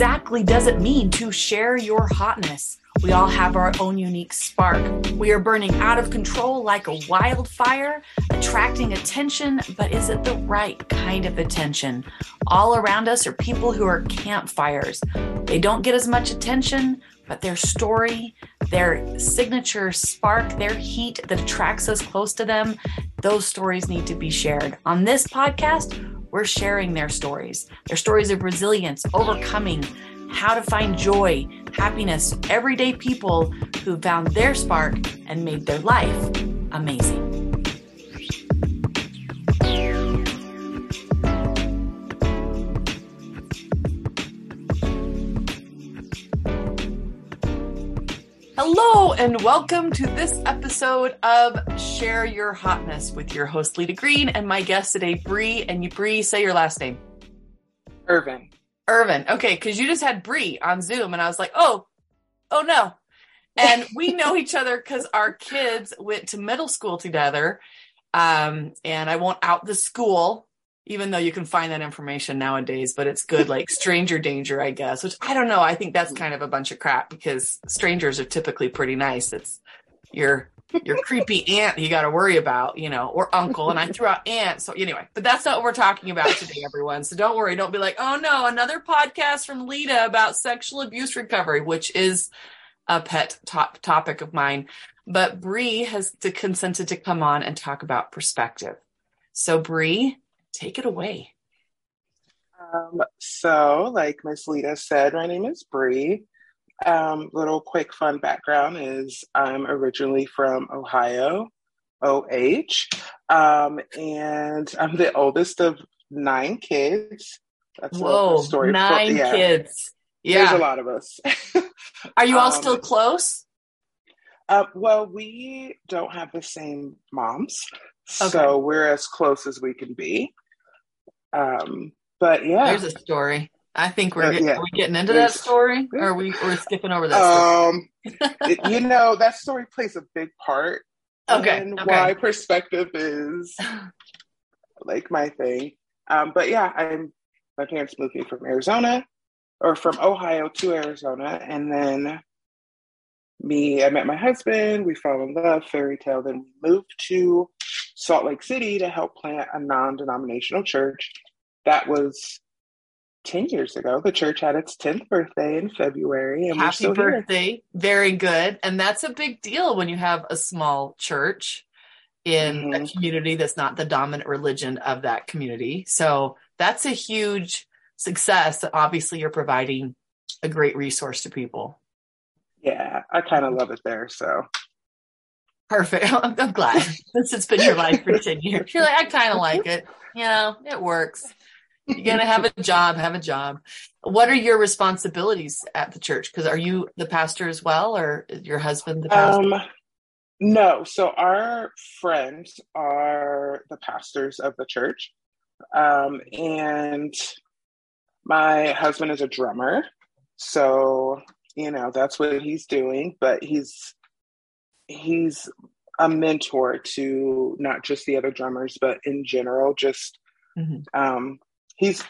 exactly does it mean to share your hotness? We all have our own unique spark. We are burning out of control like a wildfire, attracting attention, but is it the right kind of attention? All around us are people who are campfires. They don't get as much attention, but their story, their signature spark, their heat that attracts us close to them, those stories need to be shared. On this podcast, we're sharing their stories, their stories of resilience, overcoming, how to find joy, happiness, everyday people who found their spark and made their life amazing. Hello, and welcome to this episode of Share Your Hotness with your host, Lita Green, and my guest today, Bree. And you, Bree, say your last name. Ervin. Ervin. Okay, because you just had Bree on Zoom, and I was like, oh, oh no. And we know each other because our kids went to middle school together. Um, and I won't out the school, even though you can find that information nowadays, but it's good, like stranger danger, I guess, which I don't know. I think that's kind of a bunch of crap because strangers are typically pretty nice. It's your your creepy aunt you got to worry about, you know, or uncle. And I threw out aunt. So anyway, but that's not what we're talking about today, everyone. So don't worry. Don't be like, oh no, another podcast from Lita about sexual abuse recovery, which is a pet top topic of mine. But Bree has consented to come on and talk about perspective. So Bree, take it away. Um, so, like Miss Lita said, my name is Bree. Um, little quick fun background is I'm originally from Ohio, OH, um, and I'm the oldest of nine kids. That's Whoa, story. nine yeah. kids. Yeah, there's a lot of us. Are you all um, still close? Uh, well, we don't have the same moms, okay. so we're as close as we can be. Um, but yeah, there's a story. I think we're, uh, yeah. are we getting into that story, or are we we're skipping over that? Um, it, you know, that story plays a big part. Okay, in okay. why perspective is like my thing. Um, but yeah, I'm my parents moved me from Arizona, or from Ohio to Arizona, and then me, I met my husband. We fell in love, fairy tale. Then we moved to Salt Lake City to help plant a non-denominational church. That was 10 years ago. The church had its 10th birthday in February. And Happy birthday. Here. Very good. And that's a big deal when you have a small church in mm-hmm. a community that's not the dominant religion of that community. So that's a huge success. Obviously, you're providing a great resource to people. Yeah, I kind of love it there. So perfect. I'm, I'm glad since it's been your life for 10 years. You're like, I kind of like it. You know, it works. You're gonna have a job, have a job. What are your responsibilities at the church? Because are you the pastor as well, or your husband the pastor? Um, no. So our friends are the pastors of the church, um, and my husband is a drummer. So you know that's what he's doing, but he's he's a mentor to not just the other drummers, but in general, just mm-hmm. um, he's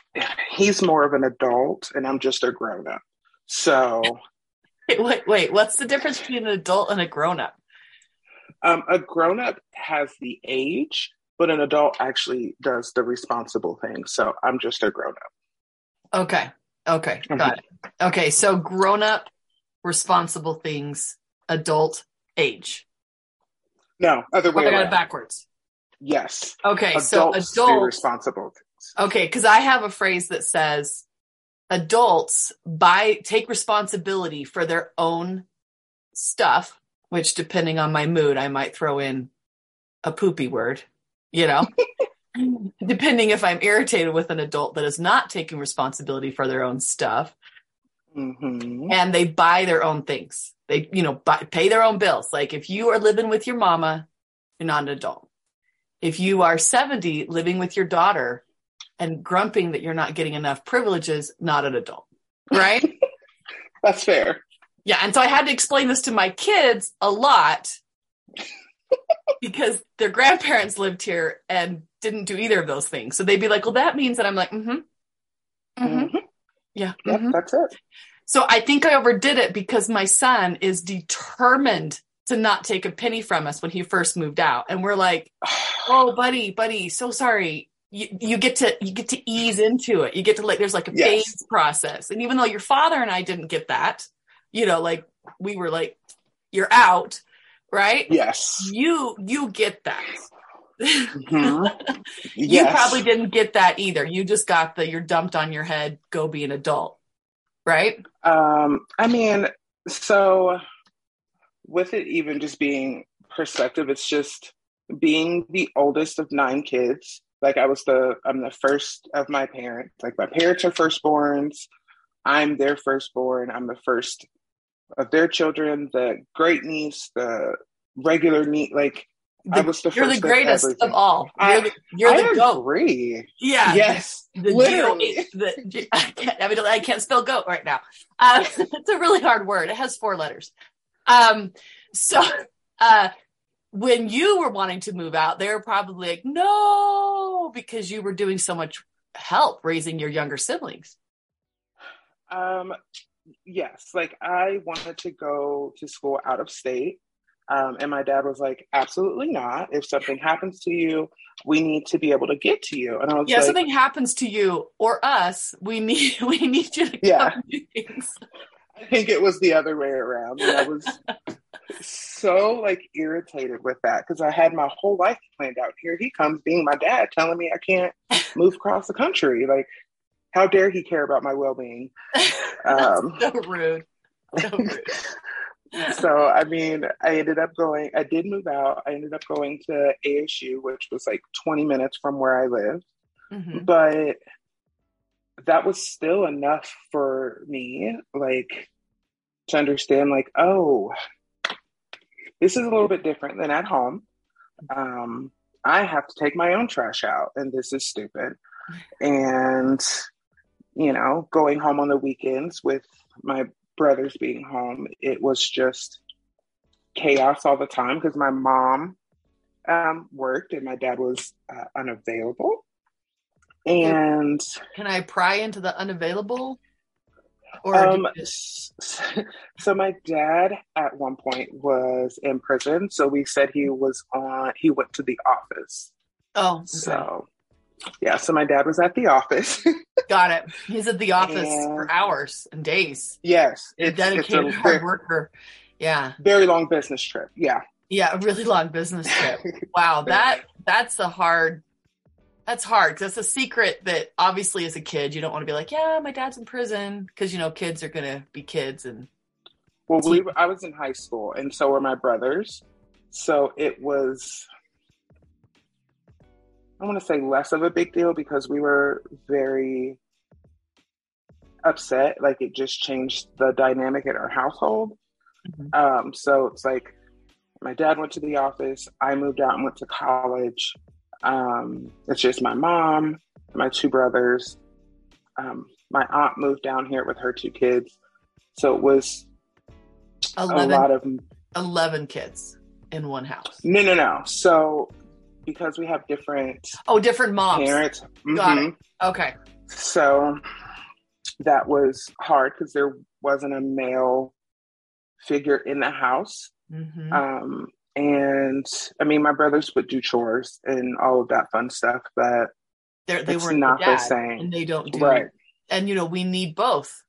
he's more of an adult and I'm just a grown up. So wait, wait, wait, what's the difference between an adult and a grown up? Um, a grown up has the age, but an adult actually does the responsible thing. So I'm just a grown up. Okay. Okay. Got mm-hmm. it. Okay. So grown up, responsible things, adult age. No, other way. I got it backwards. Yes. Okay. So adults so adult responsible. Okay, because I have a phrase that says adults buy take responsibility for their own stuff, which depending on my mood, I might throw in a poopy word, you know. depending if I'm irritated with an adult that is not taking responsibility for their own stuff. Mm-hmm. And they buy their own things. They, you know, buy, pay their own bills. Like if you are living with your mama, you're not an adult. If you are 70 living with your daughter, and grumping that you're not getting enough privileges, not an adult. Right? That's fair. Yeah. And so I had to explain this to my kids a lot because their grandparents lived here and didn't do either of those things. So they'd be like, well, that means that I'm like, mm-hmm. Mm-hmm. mm-hmm. Yeah. Yep, Mhm. that's it. So I think I overdid it because my son is determined to not take a penny from us when he first moved out. And we're like, oh, buddy, buddy, so sorry. You, you get to you get to ease into it. You get to like there's like a Yes. phase process. And even though your father and I didn't get that, you know, like we were like, you're out, right? yes. You you get that. Mhm. You Yes. probably didn't get that either. You just got the you're dumped on your head, go be an adult. Right? Um, I mean, so with it even just being perspective, it's just being the oldest of nine kids. Like I was the I'm the first of my parents. Like my parents are firstborns. I'm their firstborn. I'm the first of their children, the great niece, the regular niece. Like The- was the you're the greatest of, all. I- You're the, you're I the goat. agree. Yeah. Yes. The literally. G- the, I, can't, I mean, I can't spell goat right now. Uh, it's a really hard word. It has four letters. Um, so, uh, when you were wanting to move out, they were probably like, no, because you were doing so much help raising your younger siblings. Um, yes, like I wanted to go to school out of state. Um, and my dad was like, absolutely not. If something happens to you, we need to be able to get to you. And I was like, Yeah, like, something happens to you or us, we need we need you to Yeah. come do things. I think it was the other way around. And I was so like irritated with that because I had my whole life planned out. Here he comes being my dad telling me I can't move across the country. Like, how dare he care about my well being? Um, so rude. So rude. So I mean, I ended up going. I did move out. I ended up going to ASU, which was like 20 minutes from where I lived, Mhm. but that was still enough for me, like to understand, like, oh, this is a little bit different than at home. Um, I have to take my own trash out, and this is stupid. And you know, going home on the weekends with my brothers being home, it was just chaos all the time because my mom um, worked and my dad was uh, unavailable. And Can I pry into the unavailable? Or um, so my dad at one point was in prison. So we said he was on, he went to the office. oh, okay. So yeah, so my dad was at the office. got it. He's at the office And- for hours and days. yes, it's, it's dedicated a hard worker. Yeah, very long business trip. Yeah. yeah, a really long business trip. Wow, that that's a hard. That's hard because it's a secret that obviously as a kid you don't want to be like, yeah, my dad's in prison because you know kids are gonna be kids and Well, we I was in high school, and so were my brothers. So it was, I want to say less of a big deal because we were very upset. Like it just changed the dynamic in our household. Mhm. Um, so it's like my dad went to the office, I moved out and went to college. Um, it's just my mom, my two brothers. Um, my aunt moved down here with her two kids. So it was 11, a lot of 11 kids in one house. no no no so because we have different Oh, different moms. parents Got mhm, it. Okay. so that was hard because there wasn't a male figure in the house hmm um and i mean my brothers would do chores and all of that fun stuff but They're, they it's were not the same. and they don't do right and you know we need both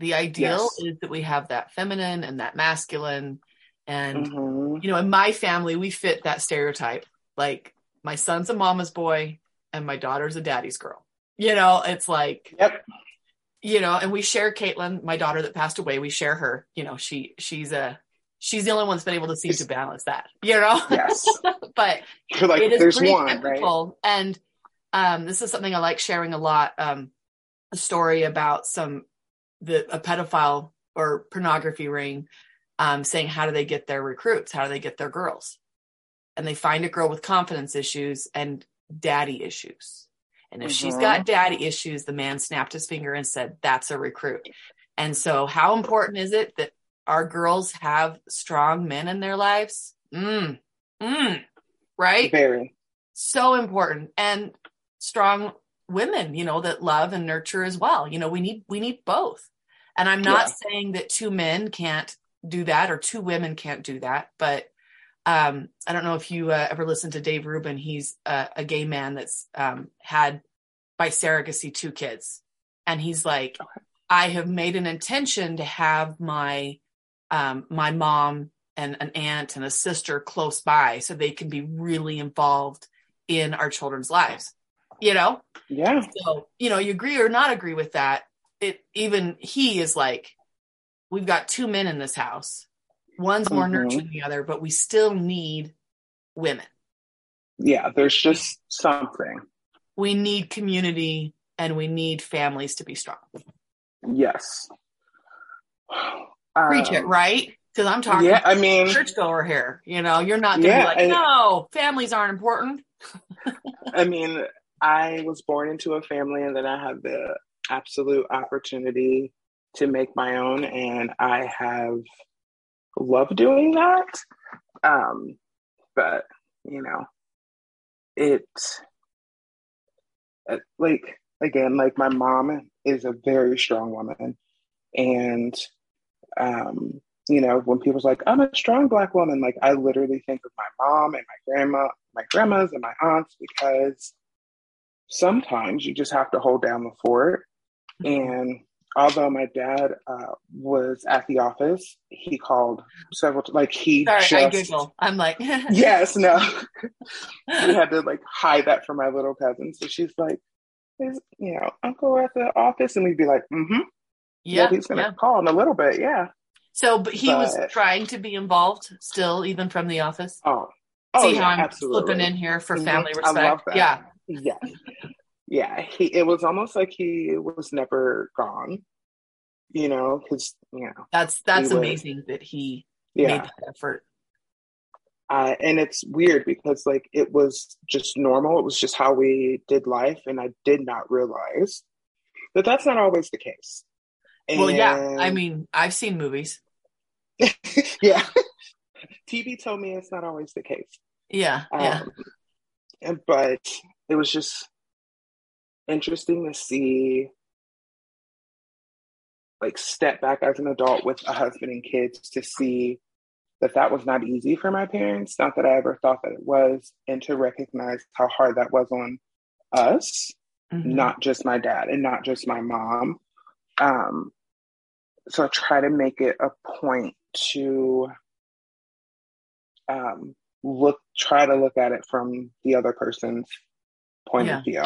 the ideal Yes. is that we have that feminine and that masculine and Mhm. you know in my family we fit that stereotype like my son's a mama's boy and my daughter's a daddy's girl you know it's like yep you know and we share caitlin my daughter that passed away we share her you know she she's a she's the only one that's been able to seem to balance that you know yes but you're like it is there's one right. And um, this is something I like sharing a lot. Um, a story about some the a pedophile or pornography ring um, saying how do they get their recruits? How do they get their girls? And they find a girl with confidence issues and daddy issues. And if she's Mhm. got daddy issues, the man snapped his finger and said, "That's a recruit." And so, how important is it that our girls have strong men in their lives? Mm, mm, right? very so important and strong women, you know, that love and nurture as well. You know, we need we need both. And I'm not Yeah. saying that two men can't do that or two women can't do that, but um, I don't know if you uh, ever listened to Dave Rubin. He's a, a gay man that's um, had by surrogacy two kids, and he's like, I have made an intention to have my um, my mom and an aunt and a sister close by so they can be really involved in our children's lives. You know, Yeah. so you know, you agree or not agree with that. It even he is like, we've got two men in this house. One's more Mhm. nurturing than the other, but we still need women. Yeah. There's just something. We need community and we need families to be strong. Yes. Preach it, Um, right? Because I'm talking Yeah. I mean, churchgoer here. You know, you're not gonna Yeah, be like, and- no, families aren't important. I mean, I was born into a family and then I had the absolute opportunity to make my own, and I have loved doing that. Um, but, you know, it, uh, like, again, like my mom is a very strong woman, and, um, you know, when people's like, I'm a strong black woman, like I literally think of my mom and my grandma, my grandmas and my aunts because sometimes you just have to hold down the fort. And although my dad uh, was at the office, he called several, like he Sorry, just, I giggle. I'm like, yes, no, we had to like hide that from my little cousin. So she's like, is, you know, uncle at the office, and we'd be like, mm-hmm, yeah, yeah, he's gonna call in a little bit, yeah. So, but he was trying to be involved still, even from the office. Oh, oh, See yeah, how I'm absolutely. flipping in here for Mhm. family I respect. love that. Yeah, Yeah. Yeah. He it was almost like he was never gone. You know, because you know, that's that's amazing that he made yeah. that effort. Uh, and it's weird because like it was just normal. It was just how we did life, and I did not realize that that's not always the case. Well, yeah. I mean, I've seen movies. yeah. TV told me it's not always the case. Yeah, yeah, Um, and, but it was just interesting to see, like, step back as an adult with a husband and kids to see that that was not easy for my parents. Not that I ever thought that it was, and to recognize how hard that was on us, Mhm. not just my dad and not just my mom. Um, so I try to make it a point to um, look, try to look at it from the other person's point Yeah. of view.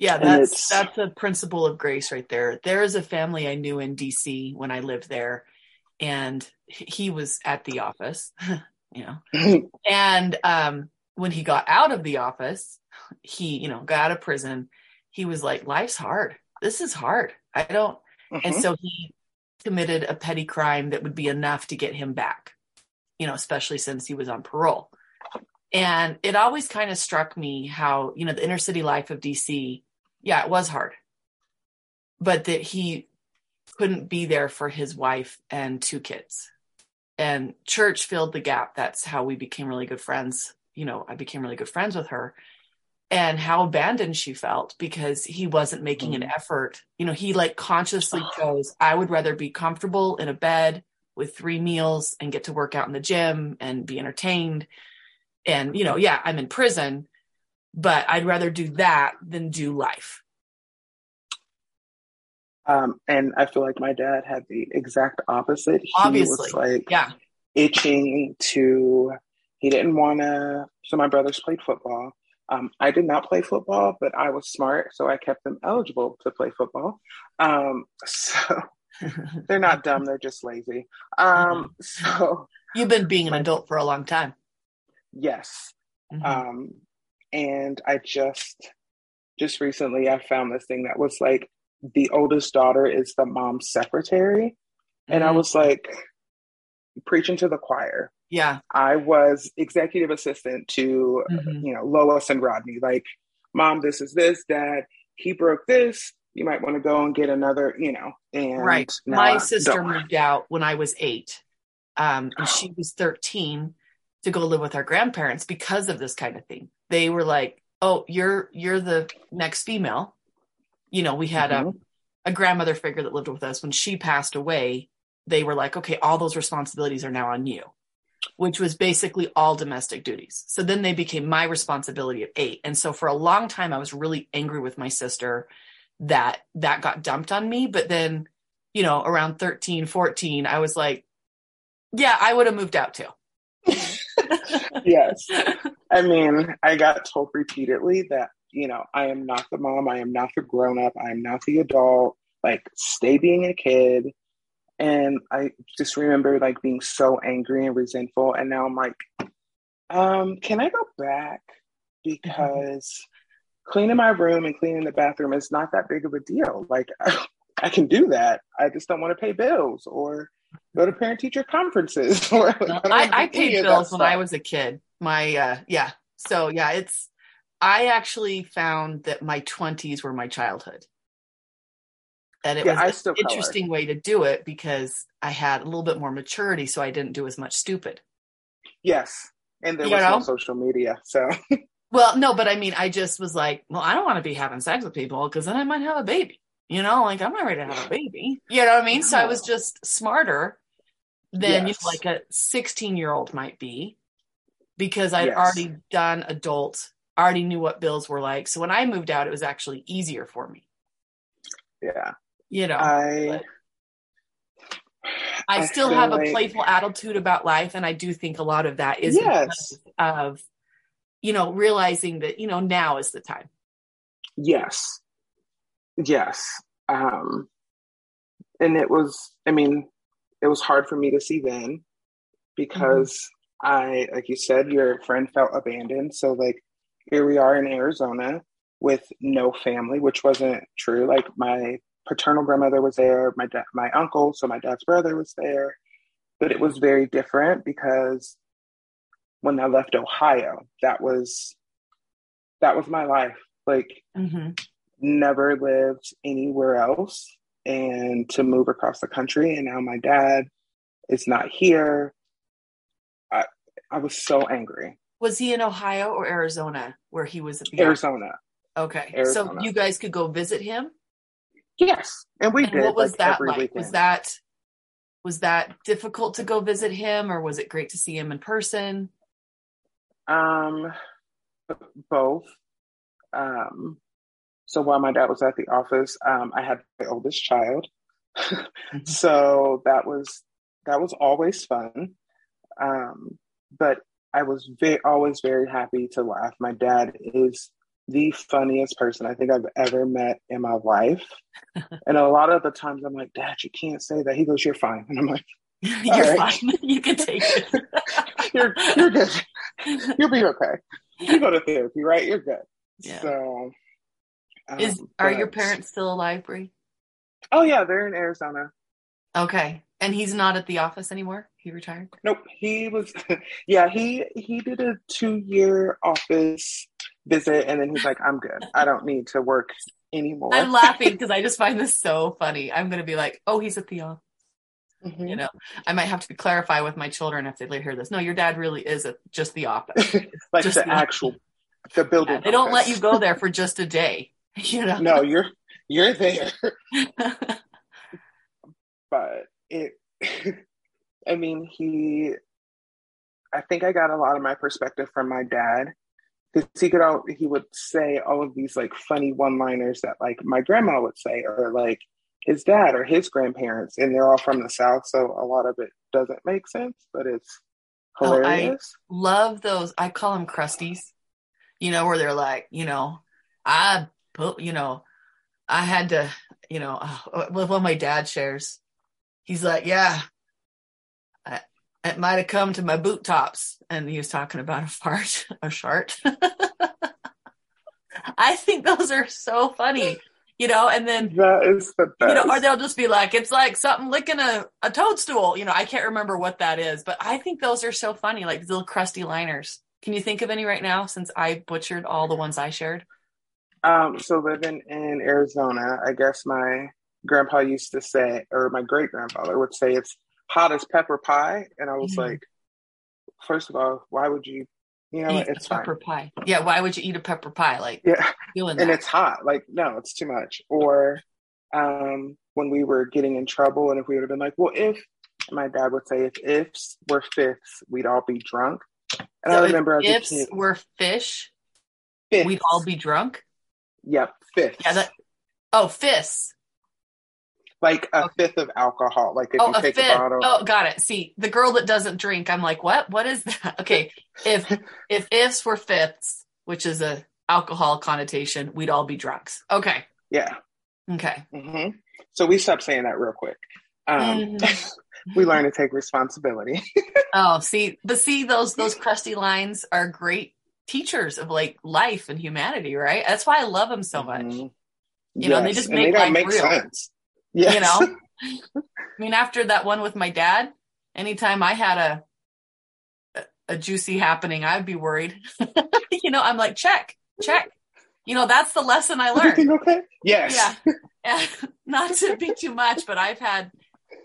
Yeah. That's that's a principle of grace right there. There is a family I knew in DC when I lived there, and he was at the office. you know, And um, when he got out of the office, he, you know, got out of prison. He was like, life's hard. This is hard. I don't. And Mhm. so he committed a petty crime that would be enough to get him back, you know, especially since he was on parole. And it always kind of struck me how, you know, the inner city life of DC, yeah, it was hard, but that he couldn't be there for his wife and two kids. And church filled the gap. That's how we became really good friends. You know, I became really good friends with her and how abandoned she felt because he wasn't making an Mhm. effort. You know, he like consciously chose, I would rather be comfortable in a bed with three meals and get to work out in the gym and be entertained. And, you know, yeah, I'm in prison, but I'd rather do that than do life. Um, and I feel like my dad had the exact opposite. He Obviously. was like Yeah. itching to, he didn't want to. So my brothers played football. Um, I did not play football, but I was smart, so I kept them eligible to play football. Um, so they're not dumb; they're just lazy. Um, so You've been being an adult for a long time. yes, Mhm. And I just just recently I found this thing that was like the oldest daughter is the mom's secretary, and I Mhm. was like preaching to the choir. yeah. I was executive assistant to Mhm. you know Lois and Rodney. Like, mom, this is this. Dad, he broke this. You might want to go and get another. You know, and Right. My sister moved out when I was eight, um, and she was 13 to go live with our grandparents because of this kind of thing. They were like, oh, you're you're the next female. You know, we had Mhm. a a grandmother figure that lived with us when she passed away. They were like, okay, all those responsibilities are now on you, which was basically all domestic duties. So then they became my responsibility at eight. And so for a long time, I was really angry with my sister that that got dumped on me. But then, you know, around 13, 14, I was like, yeah, I would have moved out too. Yes. I mean, I got told repeatedly that, you know, I am not the mom, I am not the grown up, I am not the adult. Like, stay being a kid. And I just remember like being so angry and resentful. And now I'm like, um, can I go back? Because cleaning my room and cleaning the bathroom is not that big of a deal. Like, I can do that. I just don't want to pay bills or go to parent teacher conferences. Or like, I, I paid bills when. I was a kid. My uh yeah. So yeah, it's I actually found that my twenties were my childhood. And it Yeah, was an interesting way to do it because I had a little bit more maturity, so I didn't do as much stupid. Yes. And there You was know? no social media. So Well, no, but I mean, I just was like, well, I don't want to be having sex with people because then I might have a baby. You know, like I'm not ready to have a baby. You know what I mean? So I was just smarter than Yes. you know, like a 16 year old might be because I'd Yes. already done adult, already knew what bills were like. So when I moved out, it was actually easier for me. yeah. You know, I I I still have a playful attitude about life, and I do think a lot of that is Yes. of you know realizing that you know now is the time. Yes. Yes. Um, and it was, I mean, it was hard for me to see then because I, like you said, your friend felt abandoned. So, like, here we are in Arizona with no family, which wasn't true. Like, my paternal grandmother was there, my dad, my uncle, so my dad's brother was there. But it was very different because when I left Ohio, that was that was my life. Like Mm-hmm. Never lived anywhere else and to move across the country. And now my dad is not here. I i was so angry. Was he in Ohio or Arizona where he was at the arizona. Okay, Arizona. so you guys could go visit him. yes. And we and did what was like that like? weekend. Was that was that difficult to go visit him, or was it great to see him in person? um both. Um so while my dad was at the office um i had my oldest child. So that was that was always fun. Um but i was very always very happy to laugh. My dad is the funniest person i think i've ever met in my life. And a lot of the times i'm like dad you can't say that. He goes you're fine. And i'm like You're right. fine. You can take it. you're you're good. You'll be okay. You go to therapy right? You're good. Yeah. so um, Is are your parents still alive, Brie? oh yeah they're in arizona Okay, and he's not at the office anymore. He retired. Nope, he was. Yeah, he he did a two year office visit, and then he's like, "I'm good. I don't need to work anymore." I'm laughing because I just find this so funny. I'm gonna be like, oh, he's at the office. Mhm. You know, I might have to clarify with my children if they hear this. No, your dad really is at just the office. like Just the the- actual the building. they don't let you go there for just a day. You know. No, you're you're there, but it. I mean, he. I think I got a lot of my perspective from my dad because he could all he would say all of these like funny one liners that like my grandma would say or like his dad or his grandparents and they're all from the south so a lot of it doesn't make sense but it's Oh, I- hilarious Love those. I call them crusties. You know, where they're like, you know, I you know, I had to, you know, uh, what my dad shares. He's like, yeah, I, it might have come to my boot tops, and he was talking about a fart, a shart. I think those are so funny, you know, and then that is the best you know, or they'll just be like, it's like something licking a, a toadstool. You know, I can't remember what that is, but I think those are so funny, like little crusty liners. Can you think of any right now since I butchered all the ones I shared? Um, so living in Arizona, I guess my grandpa used to say, or my great grandfather would say, it's hot as pepper pie. And I was Mhm. like, first of all, why would you You know, Eat it's a fine. pepper pie. Yeah, why would you eat a pepper pie? Like Yeah, and that. it's hot. Like, no, it's too much. Or um, when we were getting in trouble, and if we would have been like, well, if my dad would say, if ifs were fifths, we'd all be drunk. And So I if remember a ifs were fish, fifths. we'd all be drunk. Yep, fifths. Yeah, that. Oh, fists. like a Okay. fifth of alcohol. Like if Oh, you a take fifth. a bottle. Oh, got it. See, the girl that doesn't drink, I'm like, what? What is that? Okay, if if ifs were fifths, which is a alcohol connotation, we'd all be drunks. Okay, Yeah. okay. hmm So we stopped saying that real quick. Um, Mhm. we learn to take responsibility. Oh, see, but see, those those crusty lines are great teachers of like life and humanity, right? That's why I love them so much. Mhm. You know, they just and make they life make real. sense. Yes. You know, I mean, after that one with my dad, anytime I had a a, a juicy happening, I'd be worried. you know, I'm like, check, check. You know, that's the lesson I learned. Everything okay? Yes. Yeah. And not to be too much, but I've had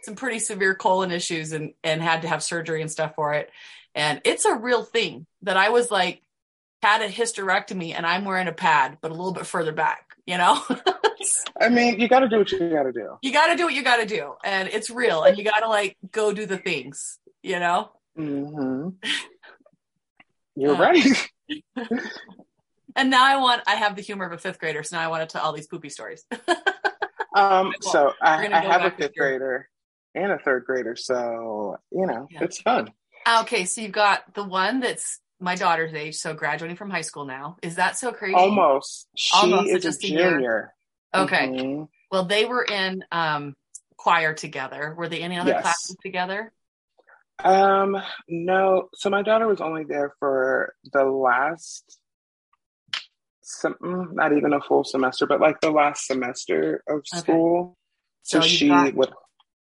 some pretty severe colon issues and and had to have surgery and stuff for it. And it's a real thing that I was like had a hysterectomy and I'm wearing a pad, but a little bit further back, you know? I mean, you got to do what you got to do. you got to do what you got to do and it's real and you got to like go do the things, you know? hmm You're Uh, right. And now I want I have the humor of a fifth grader, so now I want to tell all these poopy stories. Um, so I, I have a fifth grader and a third grader, so you know Yeah. it's fun. okay, so you've got the one that's my daughter's age, so graduating from high school now. Is that so crazy? Almost. She Almost, is a just a junior. Okay. Mhm. Well, they were in um, choir together. Were they in any other Yes. classes together? Um, no. So my daughter was only there for the last, some, mm, not even a full semester, but like the last semester of Okay. school. So, So she got- would.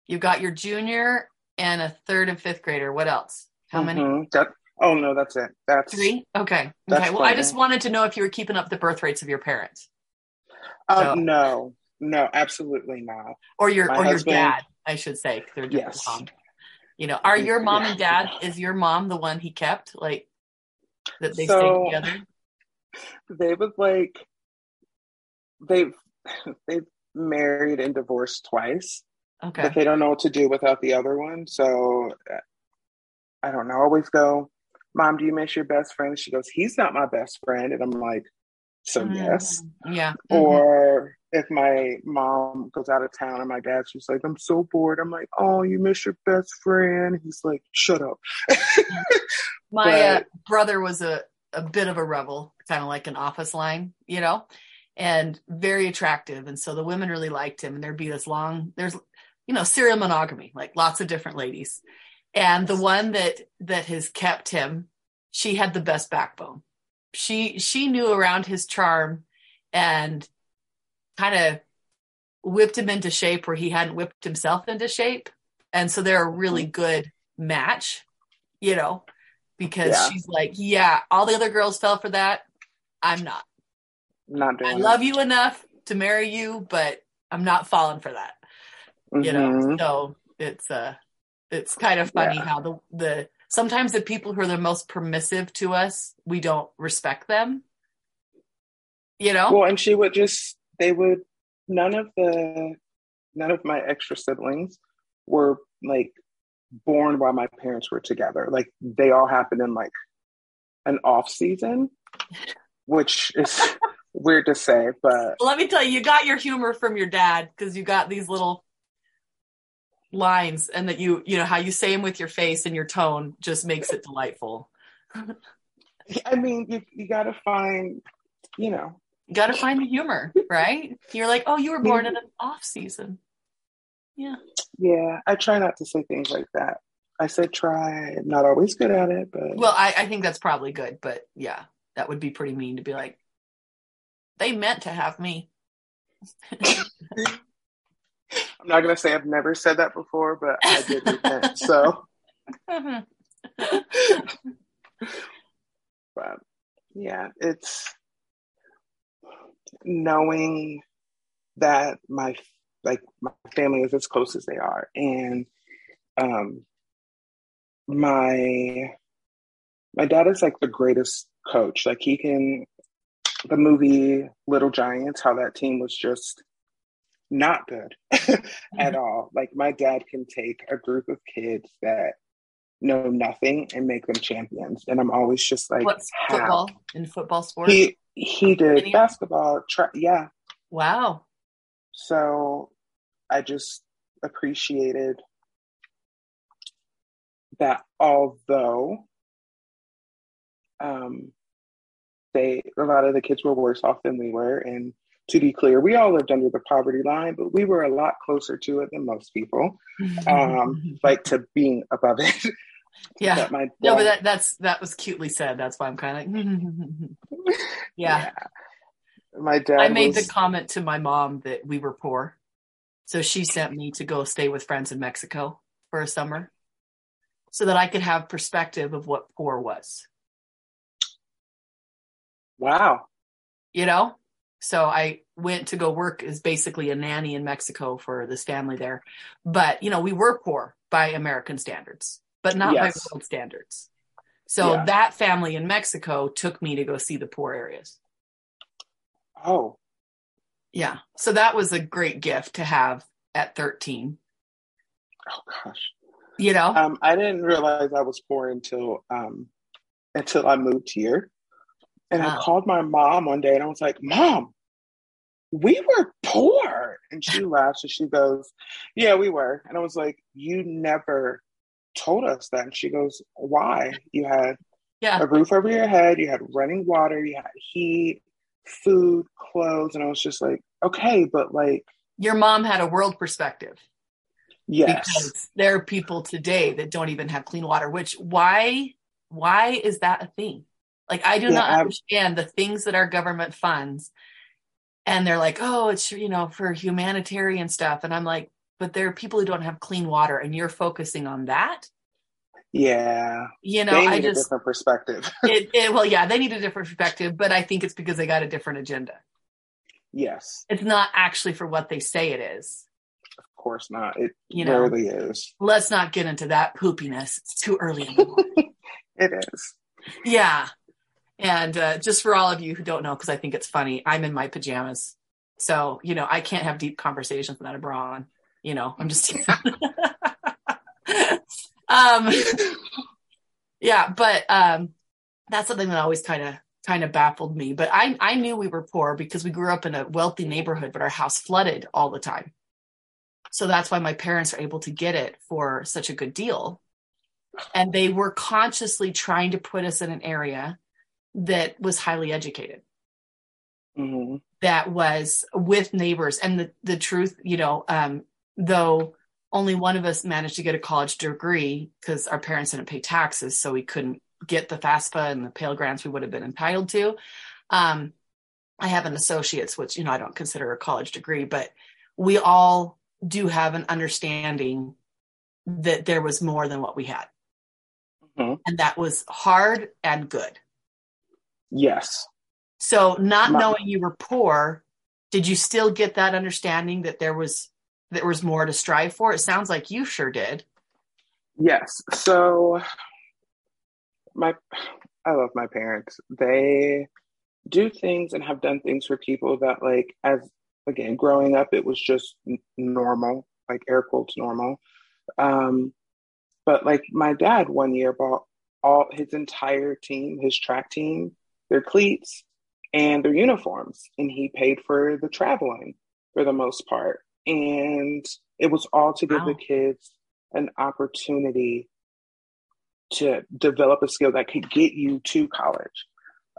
You got your junior and a third and fifth grader. What else? How many? Mhm. That, oh no, that's it. That's Three? Okay. That's okay. Well, I just wanted to know if you were keeping up the birth rates of your parents Um, So- no, no, absolutely not. or your My or husband- your dad, I should say. They're Yes. mom. You know, are your mom Yeah. and dad is your mom the one he kept like that they So- stayed together? They was like, they've they've married and divorced twice, Okay. but they don't know what to do without the other one. So uh, I don't know. Always go, Mom, do you miss your best friend? She goes, He's not my best friend, and I'm like, So yes. Mm, Yeah. Mhm. Or if my mom goes out of town and my dad's just like, I'm so bored. I'm like, Oh, you miss your best friend. He's like, Shut up. My uh, brother was a, a bit of a rebel, kind of like an office line, you know, and very attractive. And so the women really liked him. And there'd be this long, there's, you know, serial monogamy, like lots of different ladies. And the one that that has kept him, she had the best backbone. She she knew around his charm and kind of whipped him into shape where he hadn't whipped himself into shape. And so they're a really good match, you know, because Yeah. she's like, yeah, all the other girls fell for that. I'm not. Not doing I love you enough to marry you, but I'm not falling for that. it. You know, Mhm. so it's uh it's kind of funny Yeah. how the the sometimes the people who are the most permissive to us, we don't respect them. You know? Well, and she would just they would none of the none of my extra siblings were like born while my parents were together. Like they all happened in like an off season, which is weird to say, but Well, let me tell you, you got your humor from your dad because you got these little lines and that you, you know, how you say them with your face and your tone just makes it delightful. I mean, you you got to find, you know, You got to find the humor, right? You're like, oh, you were born in an off season. Yeah. yeah. I try not to say things like that. I said try. I'm not always good at it, but Well, I, I think that's probably good, but yeah, that would be pretty mean to be like, they meant to have me. I'm not gonna say I've never said that before, but I did repent. So. but yeah, it's knowing that my like my family is as close as they are, and um, my my dad is like the greatest coach. Like he can the movie Little Giants, how that team was just not good at mm-hmm. all. Like my dad can take a group of kids that know nothing and make them champions. And I'm always just like What's football in football sports? He he did Any basketball. Tra- yeah. Wow. So I just appreciated that although um they a lot of the kids were worse off than we were and to be clear we all lived under the poverty line but we were a lot closer to it than most people um like to being above it yeah my dad, no but that, that's that was cutely said that's why i'm kind of like yeah. yeah. my dad i made was... the comment to my mom that we were poor so she sent me to go stay with friends in mexico for a summer so that i could have perspective of what poor was Wow. You know? So I went to go work as basically a nanny in Mexico for this family there. But, you know, we were poor by American standards, but not yes. by world standards. So yeah. that family in Mexico took me to go see the poor areas. Oh. Yeah. So that was a great gift to have at 13. Oh gosh. You know? Um, I didn't realize I was poor until um until I moved here. And wow. I called my mom one day and I was like, Mom, we were poor. And she laughs and she goes, Yeah, we were. And I was like, You never told us that. And she goes, Why? You had yeah. a roof over your head, you had running water, you had heat, food, clothes. And I was just like, Okay, but like. Your mom had a world perspective. Yes. Because there are people today that don't even have clean water, which why why is that a thing? Like I do yeah, not understand the things that our government funds. And they're like, oh, it's you know for humanitarian stuff, and I'm like, but there are people who don't have clean water, and you're focusing on that. Yeah, you know, I just different perspective. it, it, well, yeah, they need a different perspective, but I think it's because they got a different agenda. Yes, it's not actually for what they say it is. Of course not. It you know, rarely is. Let's not get into that poopiness. It's too early in the morning. it is. Yeah, and uh, just for all of you who don't know, because I think it's funny, I'm in my pajamas. So, you know, I can't have deep conversations without a bra on. You know, I'm just. um, yeah, but um, that's something that always kind of kind of baffled me. But I I knew we were poor because we grew up in a wealthy neighborhood, but our house flooded all the time. So that's why my parents are able to get it for such a good deal. And they were consciously trying to put us in an area that was highly educated. Mm-hmm. That was with neighbors. And the, the truth, you know, um, though only one of us managed to get a college degree because our parents didn't pay taxes, so we couldn't get the FAFSA and the Pell Grants we would have been entitled to. Um, I have an associate's, which, you know, I don't consider a college degree, but we all do have an understanding that there was more than what we had. Mm-hmm. And that was hard and good. Yes. So not My- knowing you were poor, did you still get that understanding that there was there was more to strive for? It sounds like you sure did. Yes. So my I love my parents. They do things and have done things for people that like as again growing up it was just normal, like air quotes normal. Um but like my dad one year bought all his entire team, his track team, their cleats and their uniforms. And he paid for the traveling for the most part. And it was all to give wow. the kids an opportunity to develop a skill that could get you to college.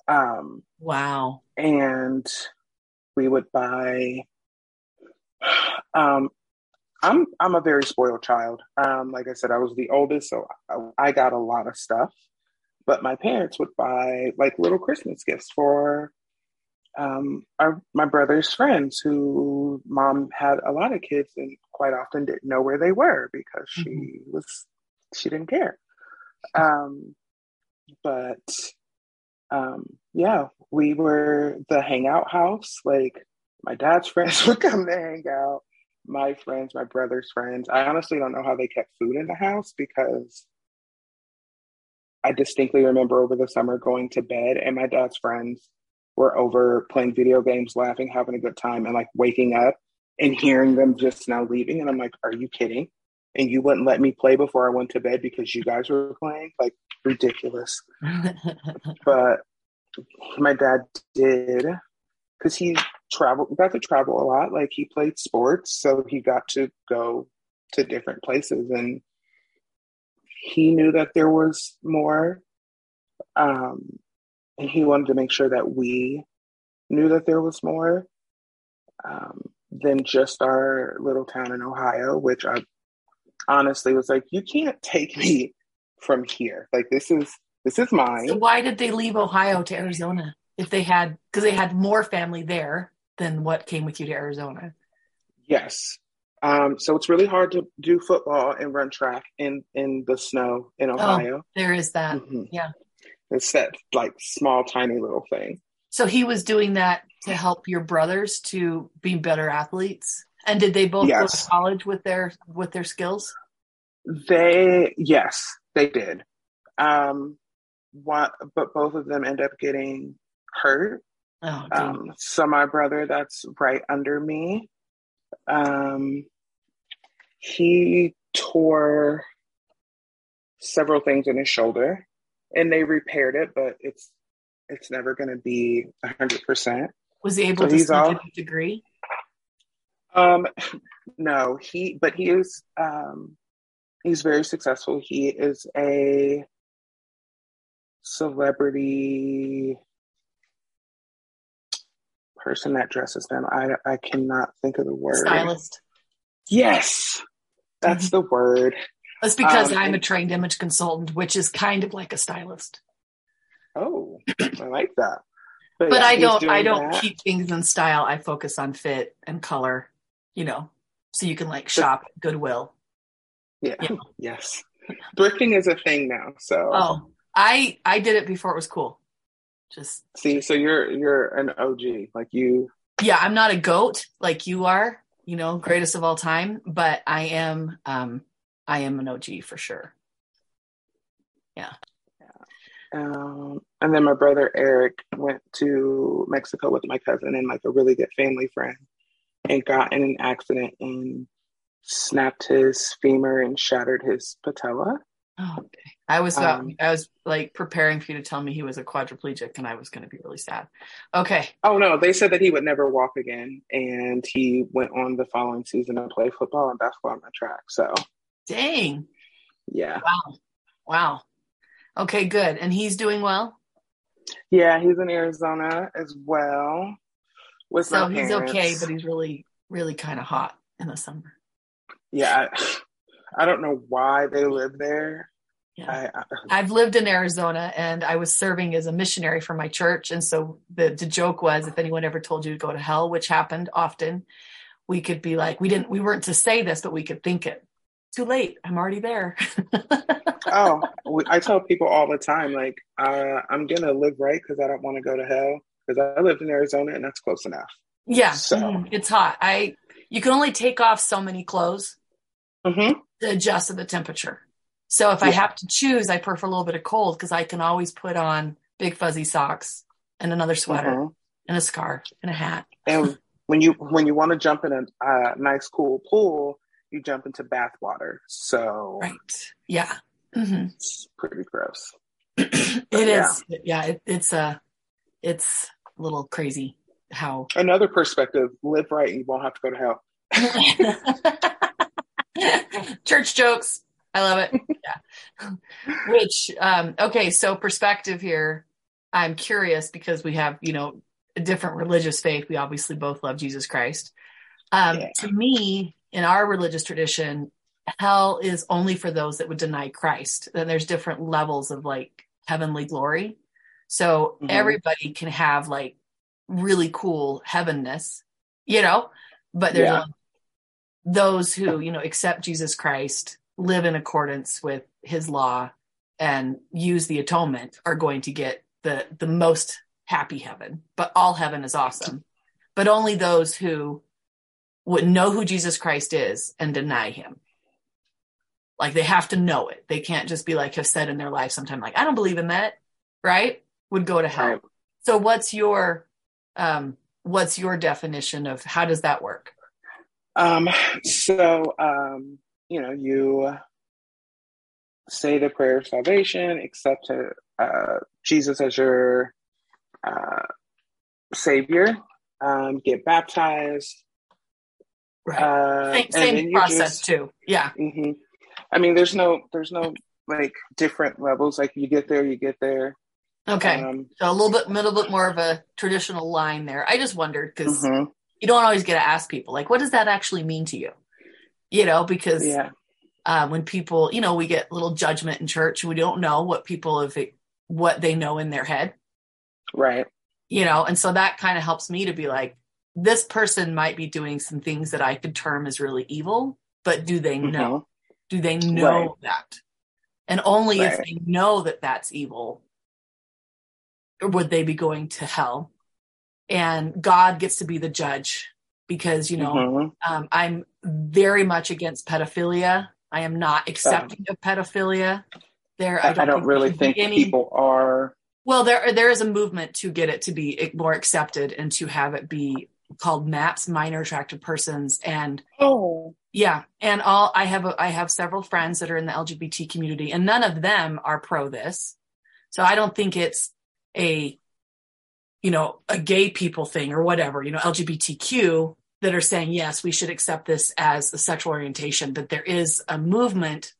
Um, wow. And we would buy. Um, I'm I'm a very spoiled child. Um, like I said, I was the oldest, so I, I got a lot of stuff. But my parents would buy like little Christmas gifts for um, our my brother's friends who mom had a lot of kids and quite often didn't know where they were because she mm-hmm. was she didn't care. Um, but um, yeah, we were the hangout house. Like my dad's friends would come to hang out. My friends, my brother's friends. I honestly don't know how they kept food in the house because I distinctly remember over the summer going to bed and my dad's friends were over playing video games, laughing, having a good time, and like waking up and hearing them just now leaving. And I'm like, are you kidding? And you wouldn't let me play before I went to bed because you guys were playing? Like, ridiculous. but my dad did because he traveled, got to travel a lot. Like, he played sports, so he got to go to different places. And he knew that there was more. Um, and he wanted to make sure that we knew that there was more um, than just our little town in Ohio, which I honestly was like, you can't take me from here. Like this is this is mine. So why did they leave Ohio to Arizona if they had because they had more family there than what came with you to Arizona? Yes. Um, so it's really hard to do football and run track in in the snow in oh, Ohio. Oh, there is that. Mm-hmm. Yeah. It's that like small, tiny little thing. So he was doing that to help your brothers to be better athletes. And did they both yes. go to college with their with their skills? They yes, they did. Um, what, but both of them end up getting hurt. Oh, um, so my brother, that's right under me, um, he tore several things in his shoulder and they repaired it, but it's it's never going to be hundred percent. Was he able so to all, a degree? Um, no, he but he is um, he's very successful. He is a celebrity person that dresses them. I I cannot think of the word. Stylist. Yes, that's mm-hmm. the word. That's because um, I'm a trained image consultant, which is kind of like a stylist. Oh, I like that. But, but yeah, I don't I don't that. keep things in style. I focus on fit and color, you know, so you can like shop Goodwill. Yeah. You know? Yes. Thrifting is a thing now. So Oh. I I did it before it was cool. Just see, so you're you're an OG. Like you Yeah, I'm not a goat like you are, you know, greatest of all time, but I am um I am an OG for sure. Yeah. Um, and then my brother Eric went to Mexico with my cousin and like a really good family friend and got in an accident and snapped his femur and shattered his patella. Oh, okay. I was uh, um, I was like preparing for you to tell me he was a quadriplegic and I was going to be really sad. Okay. Oh no, they said that he would never walk again and he went on the following season to play football and basketball on the track. So Dang. Yeah. Wow. Wow. Okay, good. And he's doing well? Yeah, he's in Arizona as well. With so he's parents. okay, but he's really, really kind of hot in the summer. Yeah. I, I don't know why they live there. Yeah. I, have lived in Arizona and I was serving as a missionary for my church. And so the, the joke was if anyone ever told you to go to hell, which happened often, we could be like, we didn't, we weren't to say this, but we could think it too late. I'm already there. oh, I tell people all the time, like, uh, I'm going to live right because I don't want to go to hell because I lived in Arizona and that's close enough. Yeah. So mm, it's hot. I, you can only take off so many clothes mm-hmm. to adjust to the temperature. So if yeah. I have to choose, I prefer a little bit of cold because I can always put on big fuzzy socks and another sweater mm-hmm. and a scarf and a hat. And when you when you want to jump in a uh, nice cool pool, you jump into bath water. So right, yeah, mm-hmm. it's pretty gross. it yeah. is, yeah. It, it's a, uh, it's a little crazy how. Another perspective: live right, and you won't have to go to hell. Church jokes. I love it. Yeah. Which, um, okay, so perspective here. I'm curious because we have, you know, a different religious faith. We obviously both love Jesus Christ. Um, yeah. To me, in our religious tradition, hell is only for those that would deny Christ. Then there's different levels of like heavenly glory. So mm-hmm. everybody can have like really cool heavenness, you know, but there's yeah. those who, you know, accept Jesus Christ, live in accordance with his law and use the atonement are going to get the the most happy heaven. But all heaven is awesome. But only those who would know who Jesus Christ is and deny him. Like they have to know it. They can't just be like have said in their life sometime like I don't believe in that, right? Would go to hell. Right. So what's your um what's your definition of how does that work? Um, so, um, you know, you say the prayer of salvation, accept uh, Jesus as your uh, savior, um, get baptized. Right. Uh, same same process just- too. Yeah. mhm. I mean, there's no, there's no like different levels. Like you get there, you get there. Okay. Um, so a little bit, little bit more of a traditional line there. I just wondered because mhm. you don't always get to ask people like, what does that actually mean to you? You know, because Yeah. uh, when people, you know, we get little judgment in church, we don't know what people have, what they know in their head, Right. you know, and so that kind of helps me to be like, this person might be doing some things that I could term as really evil, but do they know? Mhm. Do they know Right. that? And only if they know that that's evil would they be going to hell. And God gets to be the judge because, you know, Mhm. um, I'm very much against pedophilia. I am not oh. accepting of pedophilia. There, I, I don't, there really think any. people are. Well, there there is a movement to get it to be more accepted and to have it be called MAPS, minor attracted persons, and Oh. yeah, and all I have a, I have several friends that are in the LGBT community, and none of them are pro this. So I don't think it's a you know a gay people thing or whatever you know LGBTQ that are saying yes we should accept this as a sexual orientation, but there is a movement.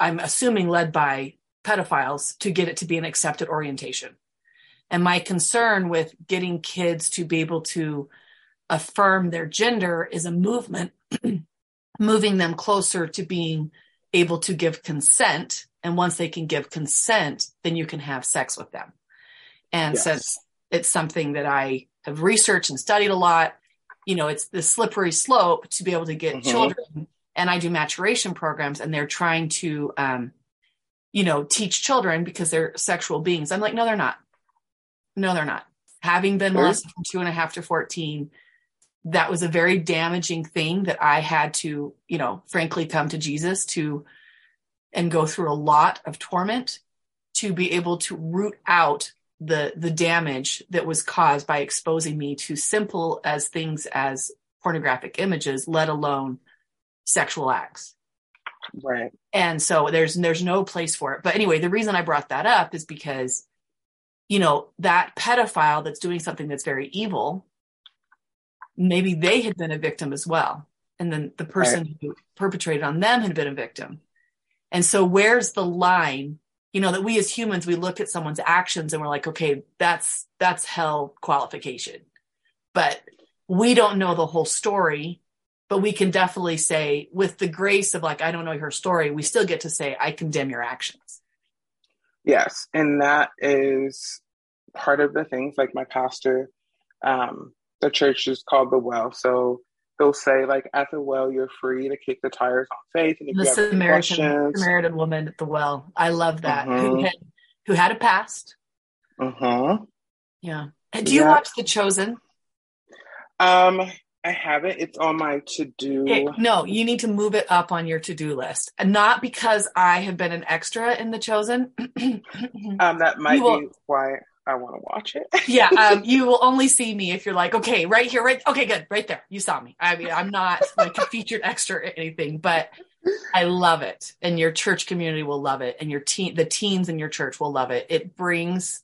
I'm assuming led by pedophiles to get it to be an accepted orientation. And my concern with getting kids to be able to affirm their gender is a movement moving them closer to being able to give consent. And once they can give consent, then you can have sex with them. And Yes. since it's something that I have researched and studied a lot, you know, it's the slippery slope to be able to get Mhm. children. And I do maturation programs and they're trying to, um, you know, teach children because they're sexual beings. I'm like, no, they're not. No, they're not. Having been Sure. molested from two and a half to 14, that was a very damaging thing that I had to, you know, frankly come to Jesus to and go through a lot of torment to be able to root out the the damage that was caused by exposing me to simple as things as pornographic images, let alone sexual acts. Right. and so there's there's no place for it. But anyway the reason i brought that up is because you know that pedophile that's doing something that's very evil maybe they had been a victim as well. And then the person who perpetrated on them had been a victim. And so where's the line you know that we as humans we look at someone's actions and we're like okay that's that's hell qualification. But we don't know the whole story but we can definitely say with the grace of like i don't know her story we still get to say i condemn your actions. Yes, and that is part of the things. Like my pastor, um, the church is called the Well, so they'll say like at the well you're free to kick the tires on faith, and if the you have samaritan questions, samaritan woman at the well i love that who Mhm. had who had a past uh-huh. do do you Yeah. watch the chosen Um, I haven't. It's on my to do. Okay, no you need to move it up on your to-do list and not because i have been an extra in the chosen Um, that might will- be why I want to watch it. yeah um, you will only see me if you're like okay right here right okay good right there. You saw me. I mean i'm not like a featured extra or anything but i love it and your church community will love it and your teen the teens in your church will love it. It brings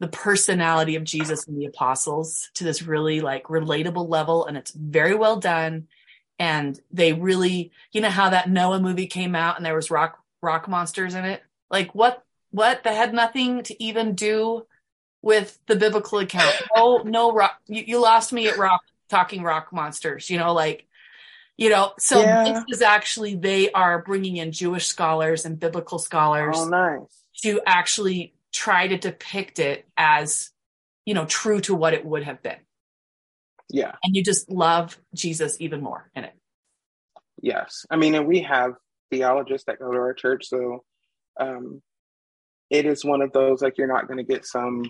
the personality of jesus and the apostles to this really like relatable level and it's very well done and they really you know how that noah movie came out and there was rock rock monsters in it? Like what what that had nothing to even do with the biblical account. Oh no rock. You, you lost me at rock talking rock monsters. You know, like you know. So Yeah. this is actually they are bringing in Jewish scholars and biblical scholars Oh, nice. to actually try to depict it as you know true to what it would have been, Yeah. and you just love Jesus even more in it. Yes. I mean, and we have theologists that go to our church, so um, it is one of those like you're not going to get some.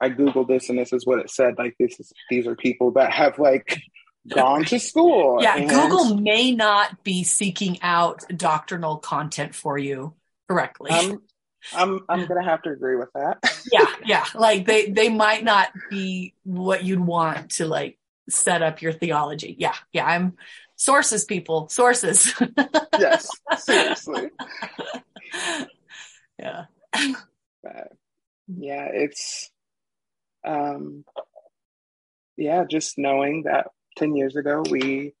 I googled this and this is what it said. Like this is these are people that have like gone to school. Yeah, and- Google may not be seeking out doctrinal content for you correctly. I'm, I'm, I'm gonna have to agree with that. yeah, yeah. Like they they might not be what you'd want to like set up your theology. Yeah, yeah. I'm sources, people, sources. yes, seriously. yeah. But yeah, it's, um, yeah, just knowing that 10 years ago we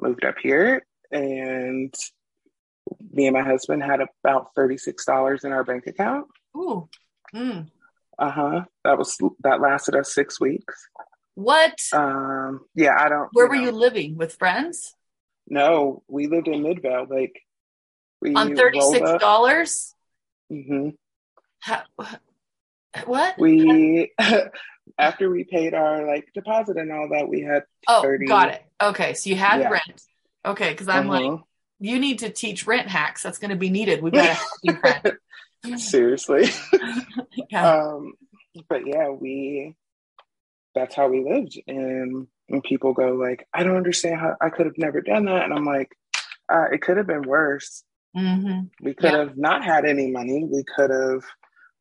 moved up here and me and my husband had about $36 in our bank account. Ooh. Mm. Uh huh. That was, that lasted us six weeks. What? Um, yeah, I don't. Where were know. you living with friends? No, we lived in Midvale. Like, we On thirty six rolled up- dollars? Mhm. How, what? We, after we paid our like deposit and all that, we had oh, 30 got it. Okay, so you had Yeah. rent. Okay, because I'm like, Mhm. you need to teach rent hacks. That's going to be needed. We've got a hacking friend. seriously. Yeah. um, but yeah, we that's how we lived. And when people go like, I don't understand how I could have never done that, and I'm like, uh, it could have been worse. hmm We could Yeah. have not had any money. We could have.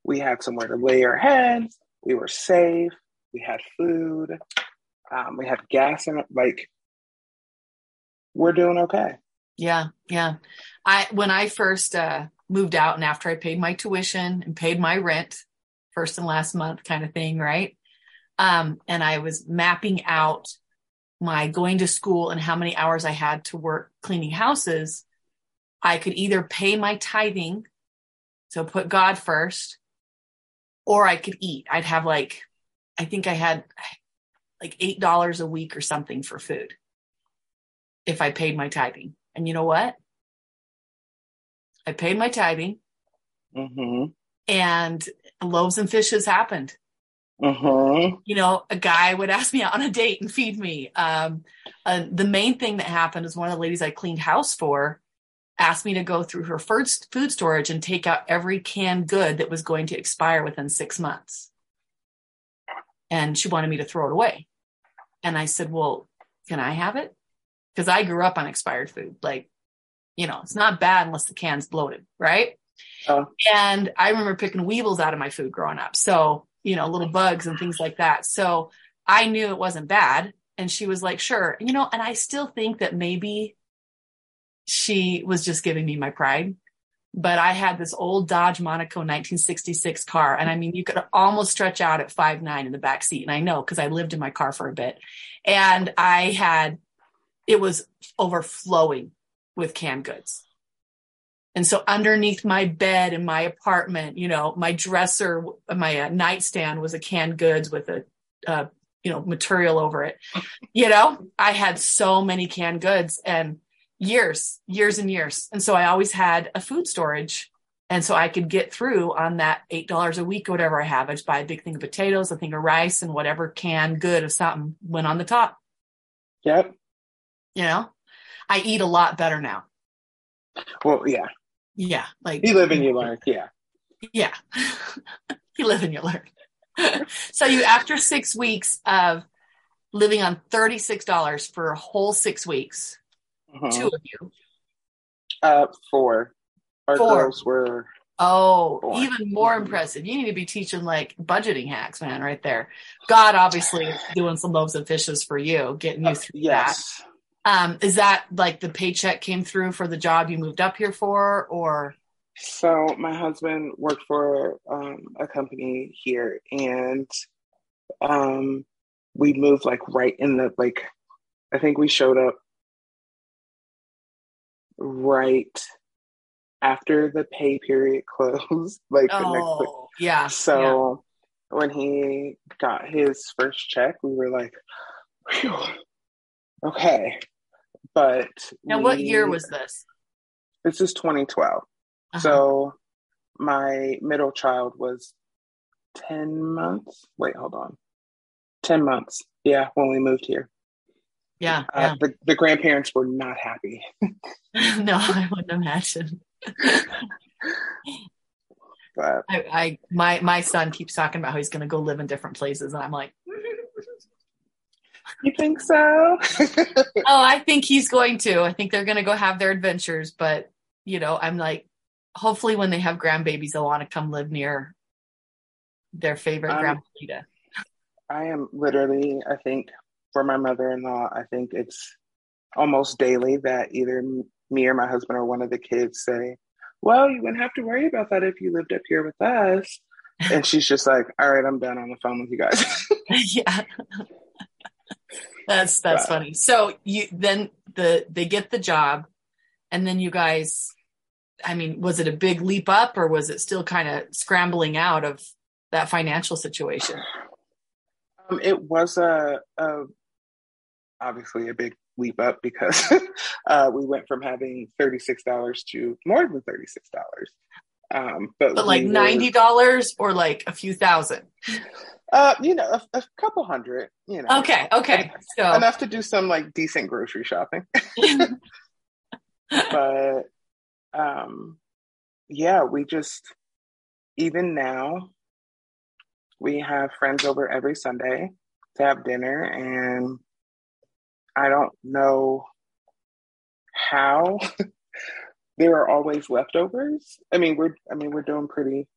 We had somewhere to lay our heads. We were safe. We had food. Um, we had gas and like we're doing okay. Yeah, yeah. I when I first uh, moved out and after I paid my tuition and paid my rent, first and last month kind of thing, right? Um, and I was mapping out my going to school and how many hours I had to work cleaning houses. I could either pay my tithing, so put God first, or I could eat. I'd have like, I think I had like eight dollars a week or something for food if I paid my tithing. And you know what? I paid my tithing hmm and loaves and fishes happened. hmm You know, a guy would ask me out on a date and feed me. Um, uh, the main thing that happened is one of the ladies I cleaned house for asked me to go through her first food storage and take out every canned good that was going to expire within six months. And she wanted me to throw it away. And I said, Well, can I have it? Because I grew up on expired food. Like, you know, it's not bad unless the can's bloated, right? Oh. And I remember picking weevils out of my food growing up. So, you know, little bugs and things like that. So I knew it wasn't bad. And she was like, sure. You know, and I still think that maybe she was just giving me my pride. But I had this old Dodge Monaco 1966 car. And I mean, you could almost stretch out at five nine in the back seat. And I know because I lived in my car for a bit. And I had, it was overflowing with canned goods. And so underneath my bed in my apartment, you know, my dresser, my uh, nightstand was a canned goods with a, uh, you know, material over it. You know, I had so many canned goods and years, years and years. And so I always had a food storage. And so I could get through on that $8 a week or whatever I have. I just buy a big thing of potatoes, a thing of rice, and whatever canned good of something went on the top. Yep. You know, I eat a lot better now. Well, yeah. Yeah. Like You live and you learn. Yeah. Yeah. you live and you learn. so you after six weeks of living on $36 for a whole six weeks, Mhm. two of you. Uh, four. Our Four. girls were. Oh, Four. even more Mhm. impressive. You need to be teaching like budgeting hacks, man, right there. God obviously doing some loaves and fishes for you, getting you through Yes. that. Um, is that like the paycheck came through for the job you moved up here for or So my husband worked for um, a company here, and um, we moved like right in the like. I think we showed up right after the pay period closed, like the next. Oh, yeah. So when he got his first check, we were like, Phew, okay. But yeah. Now what year was this? this? Is 2012. Uh-huh. So my middle child was 10 months. Wait, hold on. 10 months. Yeah, when we moved here. Yeah, Uh, the, the grandparents were not happy. no, I wouldn't imagine. But I, I my my son keeps talking about how he's going to go live in different places, and I'm like, You think so? oh, I think he's going to. I think they're going to go have their adventures. But, you know, I'm like, hopefully when they have grandbabies, they'll want to come live near their favorite um, grandpa. I am literally, I think, for my mother in law, I think it's almost daily that either me or my husband or one of the kids say, Well, you wouldn't have to worry about that if you lived up here with us. And she's just like, All right, I'm done on the phone with you guys. yeah. That's that's funny. So you then the they get the job and then you guys I mean, was it a big leap up or was it still kind of scrambling out of that financial situation? Um, it was a, a, obviously a big leap up because uh, we went from having thirty six dollars to more than thirty six dollars. Um, but, but like ninety dollars or like a few thousand. Uh, you know, a, a, couple hundred. You know. Okay. Okay. So enough to do some like decent grocery shopping. but um, yeah, we just even now we have friends over every Sunday to have dinner, and I don't know how there are always leftovers. I mean, we're I mean we're doing pretty,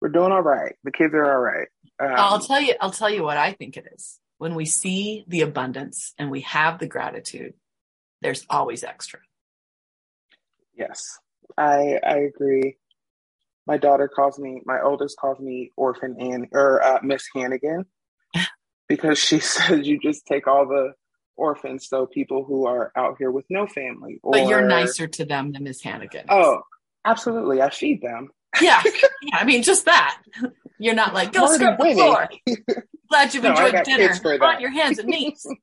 we're doing all right. The kids are all right. Um, I'll tell you. I'll tell you what I think it is. When we see the abundance and we have the gratitude, there's always extra. Yes, I I agree. My daughter calls me. My oldest calls me Orphan Ann or uh, Miss Hannigan because she says you just take all the orphans, so people who are out here with no family. Or, but you're nicer to them than Miss Hannigan. Oh, absolutely. I feed them. yeah. yeah. I mean, just that. You're not like, go scrub the floor. Glad you've no, enjoyed dinner. On your hands and knees.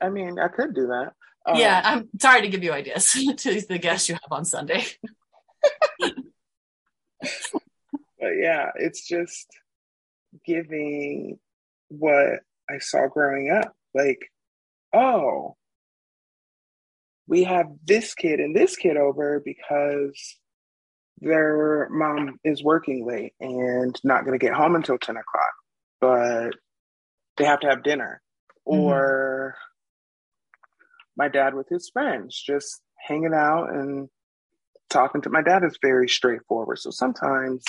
I mean, I could do that. Um, yeah, I'm sorry to give you ideas to the guests you have on Sunday. but yeah, it's just giving what I saw growing up. Like, oh, we have this kid and this kid over because their mom is working late and not going to get home until 10 o'clock, but they have to have dinner. Mm-hmm. Or my dad with his friends, just hanging out and talking to my dad is very straightforward. So sometimes,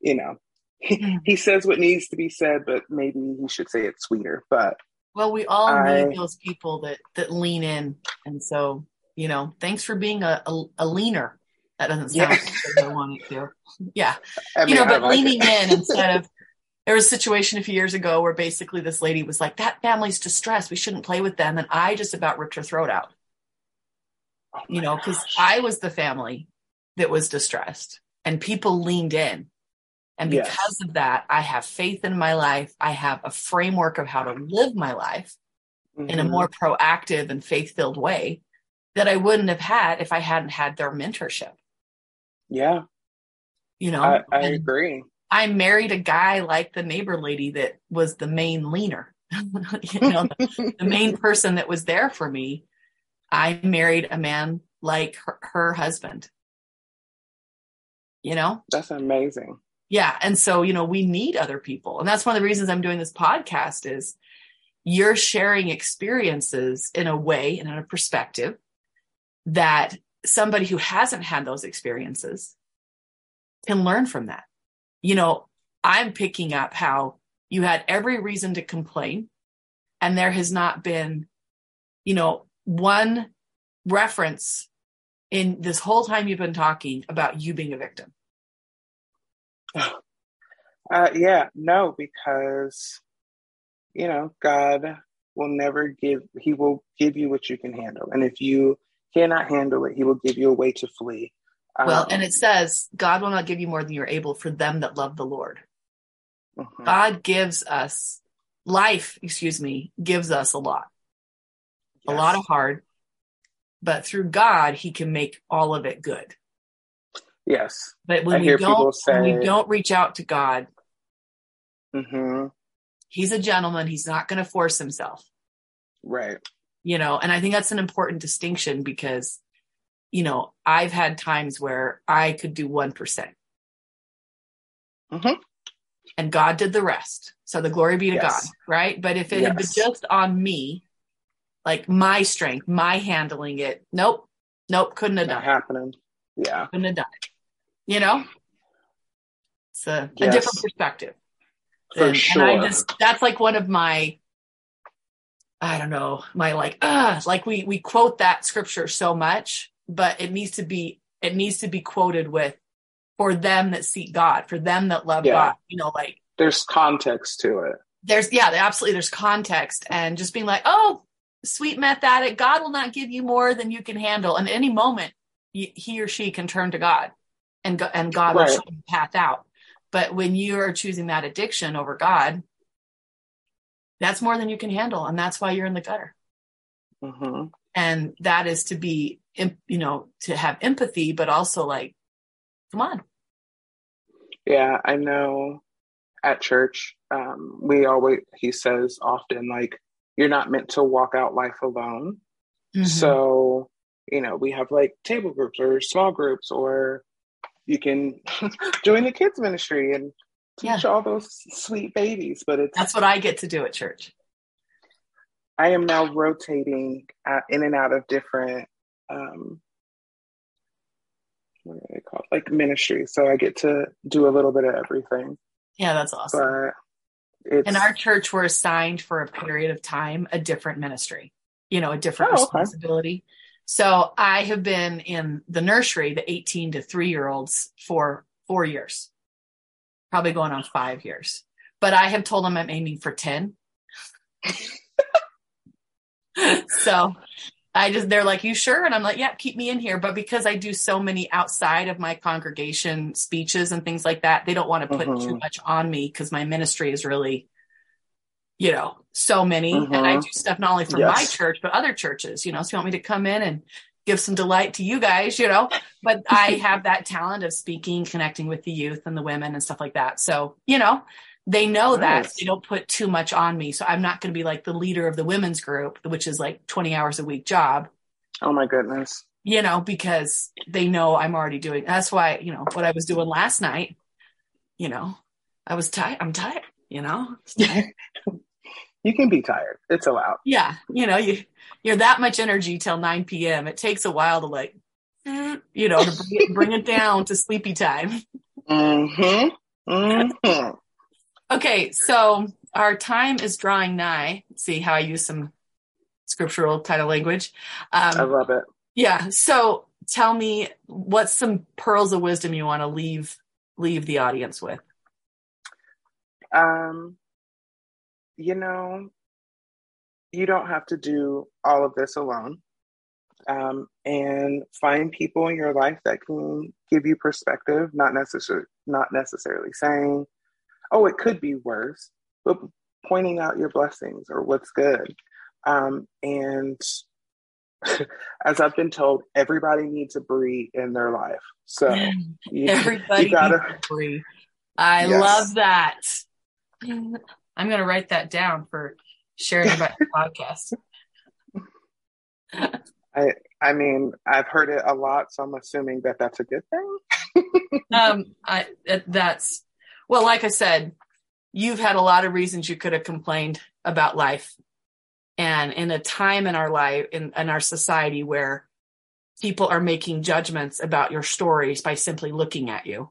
you know, he, hmm. he says what needs to be said, but maybe he should say it sweeter. But well, we all I, need those people that that lean in, and so you know, thanks for being a a, a leaner. That doesn't sound yeah. like I want it to. Yeah, I mean, you know, but like leaning in instead of there was a situation a few years ago where basically this lady was like, "That family's distressed. We shouldn't play with them," and I just about ripped her throat out. Oh you know, because I was the family that was distressed, and people leaned in and because yes. of that, I have faith in my life. I have a framework of how to live my life mm-hmm. in a mm-hmm. more proactive and faith filled way that I wouldn't have had if I hadn't had their mentorship. Yeah. You know, I, I agree. I married a guy like the neighbor lady that was the main leaner, you know, the, the, main person that was there for me. I married a man like her, her husband. You know, that's amazing yeah. And so you know we need other people. And that's one of the reasons i'm doing this podcast is you're sharing experiences in a way and in a perspective that somebody who hasn't had those experiences can learn from that. You know i'm picking up how you had every reason to complain and there has not been you know one reference in this whole time you've been talking about you being a victim Uh, yeah, no, because you know God will never give. He will give you what you can handle, and if you cannot handle it, He will give you a way to flee. Well, um, and it says, God will not give you more than you're able for them that love the Lord. Mm-hmm. God gives us life, excuse me, gives us a lot, yes. a lot of hard, but through God, He can make all of it good. Yes. But when I we don't, say, when we don't reach out to God, mm-hmm. He's a gentleman. He's not going to force himself. Right. You know, and I think that's an important distinction because, you know, I've had times where I could do one mm-hmm. and God did the rest. So the glory be to Yes. God, right? But if it had been just on me, like my strength, my handling it, nope, nope, couldn't have Not done it. happening. Yeah. Couldn't have done it. You know? It's a, a different perspective. For and, sure. and I just that's like one of my I don't know, my like uh like we we quote that scripture so much, but it needs to be it needs to be quoted with for them that seek God, for them that love Yeah. God. You know, like There's context to it. there's yeah, absolutely there's context and just being like, oh, sweet meth addict, God will not give you more than you can handle. And at any moment, he or she can turn to God, and go, and God will show you the path out. But when you are choosing that addiction over God, that's more than you can handle, and that's why you're in the gutter. hmm And that is to be, you know, to have empathy, but also like, come on, Yeah, I know at church, um, we always, he says often, like, you're not meant to walk out life alone. Mm-hmm. So, you know, we have like table groups or small groups, or you can join the kids ministry and teach all those sweet babies. But it's, that's what I get to do at church. I am now rotating uh, in and out of different, um, what are they called? Like ministries. So I get to do a little bit of everything. Yeah, that's awesome. But it's, in our church we're assigned for a period of time a different ministry you know a different Oh, okay. So i have been in the nursery the 18 to 3 year olds for four years probably going on five years. But i have told them i'm aiming for 10 so i just they're like you sure? And i'm like yeah keep me in here. But because i do so many outside of my congregation speeches and things like that they don't want to put Mhm. too much on me because my ministry is really you know so many. And i Mhm. do stuff not only for my church but other churches you know. So you want me to come in and give some delight to you guys you know? But i have that talent of speaking connecting with the youth and the women and stuff like that. So you know they know that they don't put too much on me. So i'm not going to be like the leader of the women's group which is like 20 hours a week job. Oh my goodness. you know because they know i'm already doing that's why you know what i was doing last night you know i was tired i'm tired you know you can be tired. It's allowed. yeah you know you you're that much energy till 9 p.m it takes a while to like you know to bring it, bring it down to sleepy time Mm-hmm. Mm-hmm. okay so our time is drawing nigh see how i use some scriptural kind of language I um love it. yeah so tell me what's some pearls of wisdom you want to leave leave the audience with Um, you know, you don't have to do all of this alone. Um, and find people in your life that can give you perspective, not necessarily not necessarily saying, oh, it could be worse, but pointing out your blessings or what's good. Um, and as I've been told, everybody needs a Bre in their life. So you, Everybody you gotta needs a Bre. I Yes. love that. I'm going to write that down for sharing about your podcast. I I mean, I've heard it a lot, so I'm assuming that that's a good thing. Um, I that's well, like I said, you've had a lot of reasons you could have complained about life, and in a time in our life in, in our society where people are making judgments about your stories by simply looking at you.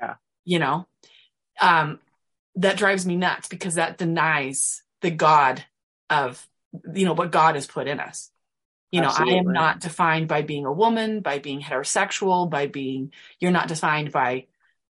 Yeah. You know, um, that drives me nuts because that denies the God of you know what God has put in us. You know, I am not defined by being a woman, by being heterosexual, by being you're not defined by,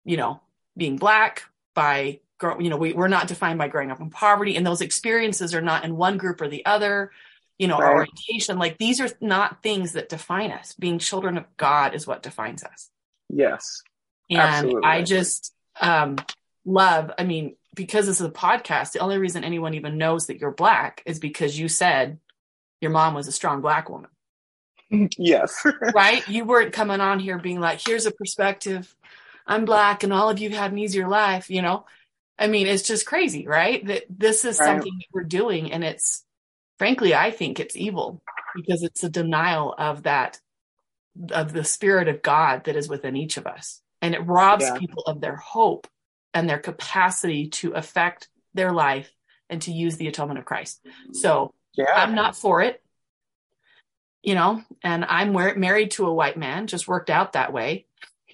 you know, being black, by you know, we, we're not defined by growing up in poverty, and those experiences are not in one group or the other. You know, Right. orientation, like these are not things that define us. Being children of God is what defines us. Yes. And Absolutely. I just um, love, I mean, because this is a podcast, the only reason anyone even knows that you're black is because you said your mom was a strong black woman, Yes. right? you weren't coming on here being like, here's a perspective. I'm black and all of you had an easier life, you know? I mean, it's just crazy, right? That this is Right. something that we're doing. And it's, frankly, I think it's evil because it's a denial of that, of the spirit of God that is within each of us. And it robs Yeah. people of their hope and their capacity to affect their life and to use the atonement of Christ. So Yeah. I'm not for it, you know, and I'm mar- married to a white man, just worked out that way,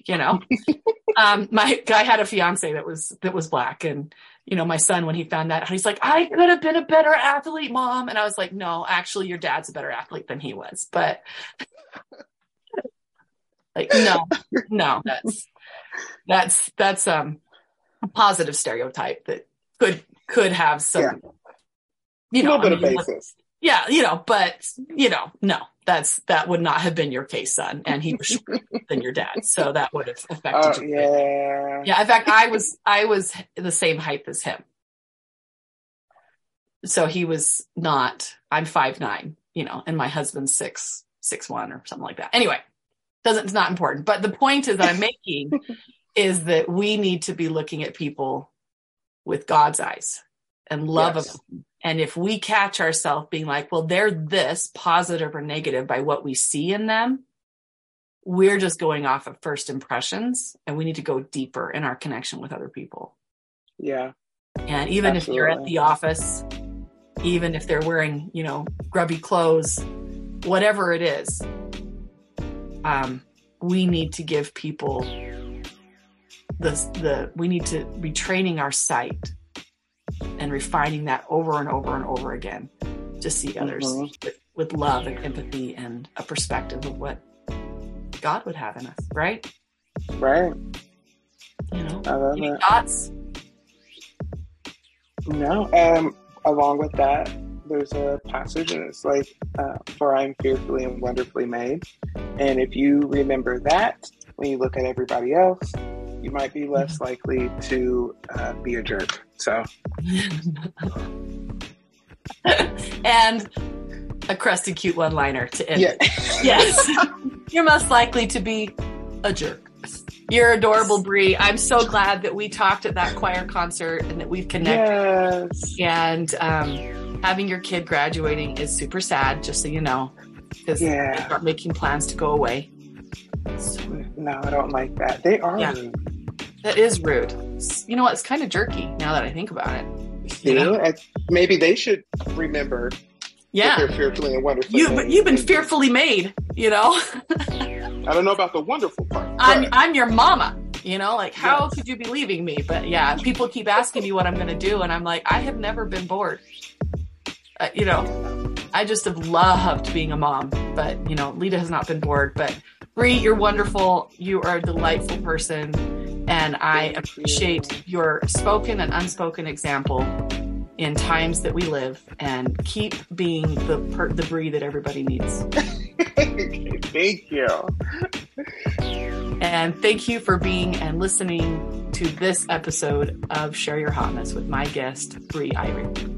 you know. um, my guy had a fiance that was that was black, and you know, my son when he found that, he's like, I could have been a better athlete, mom, and I was like, no, actually, your dad's a better athlete than he was, but like, no, no, that's that's that's um a positive stereotype that could could have some. Yeah. You a know, little bit I of mean, basis. yeah, you know, but you know, no, that's that would not have been your case, son, and he was shorter than your dad, so that would have affected Oh you. yeah. Yeah, in fact, I was I was the same height as him, so he was not. I'm five nine, you know, and my husband's six six one or something like that. Anyway, doesn't it's not important. But the point is that I'm making is that we need to be looking at people with God's eyes and love Yes. of them. And if we catch ourselves being like, well, they're this positive or negative by what we see in them, we're just going off of first impressions and we need to go deeper in our connection with other people. Yeah. And even if you're at the office, even if they're wearing, you know, grubby clothes, whatever it is, um, we need to give people the the we need to be training our sight and refining that over and over and over again to see others Mhm. with, with love and empathy and a perspective of what God would have in us, right? Right. You know, any it. thoughts? No. Um. Along with that, there's a passage, and it's like, uh, "For I am fearfully and wonderfully made." And if you remember that when you look at everybody else, you might be less likely to uh, be a jerk. So and a crusty, cute one liner to end. yeah. Yes. You're most likely to be a jerk. You're adorable, Bre. I'm so glad that we talked at that choir concert and that we've connected. yes. And um, having your kid graduating is super sad, just so you know, because Yeah. they start making plans to go away. No, I don't like that. They are. Yeah. That is rude. You know what? It's kind of jerky now that I think about it. You know? And maybe they should remember Yeah. they're fearfully and wonderfully. You, made. you've been fearfully made, you know? I don't know about the wonderful part. I'm I'm your mama. You know, like how Yes. could you be leaving me? But yeah, people keep asking me what I'm going to do, and I'm like, I have never been bored. Uh, you know, I just have loved being a mom. But you know, Lita has not been bored. But Bre, you're wonderful. You are a delightful person, and I appreciate your spoken and unspoken example in times that we live. And keep being the per- the Bre that everybody needs. Thank you. And thank you for being and listening to this episode of Share Your Hotness with my guest, Bre Ervin.